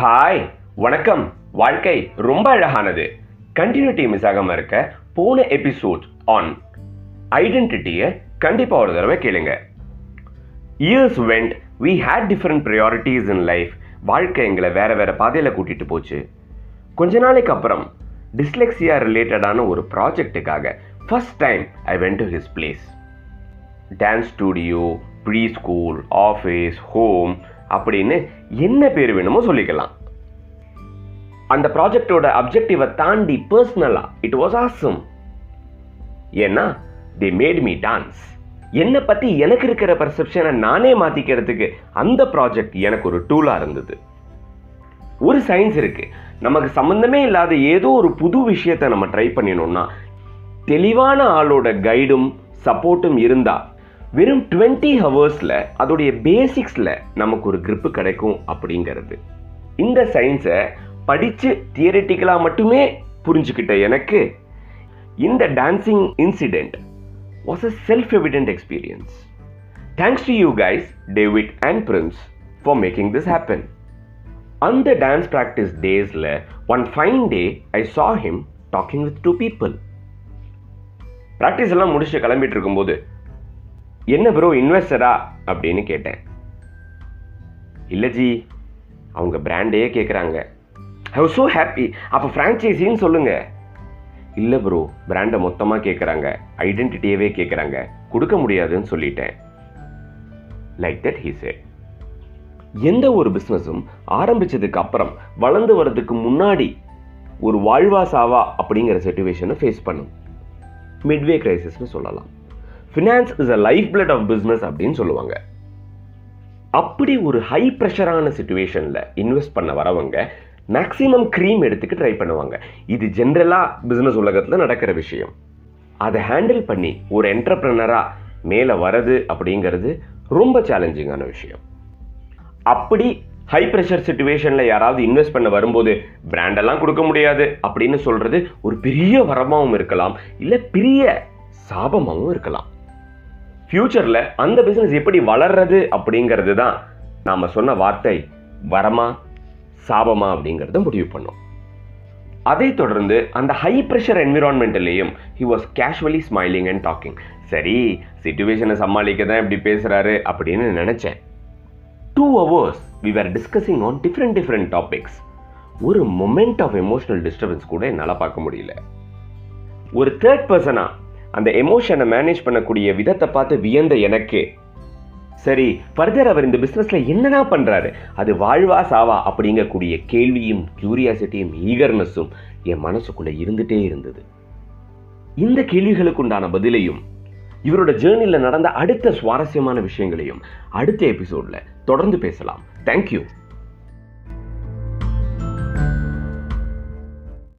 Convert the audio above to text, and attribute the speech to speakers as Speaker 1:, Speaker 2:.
Speaker 1: Hi வணக்கம். வாழ்க்கை ரொம்ப அழகானது. கண்டினியூட்டி மிஸ் ஆகாம இருக்க போன எபிசோட் ஆன் ஐடென்டிட்டியை கண்டிப்பாக ஒரு தடவை கேளுங்க. Years went we had different priorities in life வாழ்க்கை எங்களை வேற வேற பாதையில் கூட்டிட்டு போச்சு. கொஞ்ச நாளைக்கு அப்புறம் டிஸ்லெக்ஸியா ரிலேட்டடான ஒரு ப்ராஜெக்ட்டுக்காக first time I went to his place dance studio preschool office home அப்படின்னு என்ன பேர் வேணுமோ சொல்லிக்கலாம். அந்த ப்ராஜெக்டோட அப்ஜெக்டிவை தாண்டி பர்சனலாக இட் வாஸ் ஆசம் ஏன்னா தே மேட் மீ டான்ஸ் என்னை பற்றி எனக்கு இருக்கிற பர்செப்ஷனை நானே மாற்றிக்கிறதுக்கு அந்த ப்ராஜெக்ட் எனக்கு ஒரு டூலாக இருந்தது. ஒரு சயின்ஸ் இருக்குது நமக்கு சம்மந்தமே இல்லாத ஏதோ ஒரு புது விஷயத்தை நம்ம ட்ரை பண்ணினோம்னா தெளிவான ஆளோட கைடும் சப்போர்ட்டும் இருந்தால் வெறும் டுவெண்ட்டி ஹவர்ஸில் அதோடைய பேசிக்ஸில் நமக்கு ஒரு கிரிப்பு கிடைக்கும் அப்படிங்கிறது. இந்த சயின்ஸை படித்து தியரிட்டிக்கலாக மட்டுமே புரிஞ்சுக்கிட்ட எனக்கு இந்த dancing incident was a self evident experience thanks to you guys David and Prince for making this happen அந்த டான்ஸ் ப்ராக்டிஸ் டேஸில் one fine day I saw him talking with two people practice எல்லாம் முடிச்சு கிளம்பிட்டு இருக்கும்போது என்ன bro இன்வெஸ்டரா அப்படின்னு கேட்டேன். இல்லை ஜி அவங்க பிராண்டையே கேட்குறாங்க ஐ வாஸ் ஸோ ஹாப்பி அப்போ ஃப்ரான்ச்சைசின்னு சொல்லுங்க. இல்லை ப்ரோ பிராண்டை மொத்தமாக கேட்குறாங்க ஐடென்டிட்டியவே கேட்குறாங்க கொடுக்க முடியாதுன்னு சொல்லிட்டேன். Like that he said. எந்த ஒரு பிஸ்னஸும் ஆரம்பிச்சதுக்கு அப்புறம் வளர்ந்து வர்றதுக்கு முன்னாடி ஒரு வாழ்வா சாவா அப்படிங்கிற சுச்சுவேஷனை ஃபேஸ் பண்ணும். மிட்வே கிரைசிஸ்னு சொல்லலாம். Finance is a life blood of business அப்படின்னு சொல்லுவாங்க. அப்படி ஒரு ஹை ப்ரெஷரான சுச்சுவேஷனில் இன்வெஸ்ட் பண்ண வரவங்க மேக்ஸிமம் க்ரீம் எடுத்துக்க ட்ரை பண்ணுவாங்க. இது ஜென்ரலாக பிஸ்னஸ் உலகத்தில் நடக்கிற விஷயம். அதை ஹேண்டில் பண்ணி ஒரு என்டர்பிரனராக மேலே வரது அப்படிங்கிறது ரொம்ப சேலஞ்சிங்கான விஷயம். அப்படி ஹை ப்ரெஷர் சுச்சுவேஷனில் யாராவது இன்வெஸ்ட் பண்ண வரும்போது பிராண்டெல்லாம் கொடுக்க முடியாது அப்படின்னு சொல்கிறது ஒரு பெரிய வரமாகவும் இருக்கலாம் இல்லை பெரிய சாபமாகவும் இருக்கலாம். ஃப்யூச்சரில் அந்த பிஸ்னஸ் எப்படி வளர்றது அப்படிங்கிறது தான் நாம் சொன்ன வார்த்தை. வரமா சாபமா அப்படிங்கிறத முடிவு பண்ணோம். அதை தொடர்ந்து அந்த high pressure என்விரான்மெண்ட்லேயும் he was casually smiling and talking சரி சுச்சுவேஷனை சமாளிக்க தான் இப்படி பேசுகிறாரு அப்படின்னு நினச்சேன். Two hours we are discussing on different different topics ஒரு மொமெண்ட் ஆஃப் எமோஷனல் டிஸ்டர்பன்ஸ் கூட என்னால் பார்க்க முடியல. ஒரு தேர்ட் பர்சனாக அந்த எமோஷனை மேனேஜ் பண்ணக்கூடிய விதத்தை பார்த்து வியந்த எனக்கு. சரி ஃபர்தர் அவர் இந்த பிஸ்னஸில் என்னடா பண்ணுறாரு அது வாழ்வா சாவா? அப்படிங்கக்கூடிய கேள்வியும் கியூரியாசிட்டியும் ஈகர்னஸும் என் மனசுக்குள்ளே இருந்துகிட்டே இருந்தது. இந்த கேள்விகளுக்கு உண்டான பதிலையும் இவரோட ஜேர்னியில் நடந்த அடுத்த சுவாரஸ்யமான விஷயங்களையும் அடுத்த எபிசோடில் தொடர்ந்து பேசலாம். தேங்க்யூ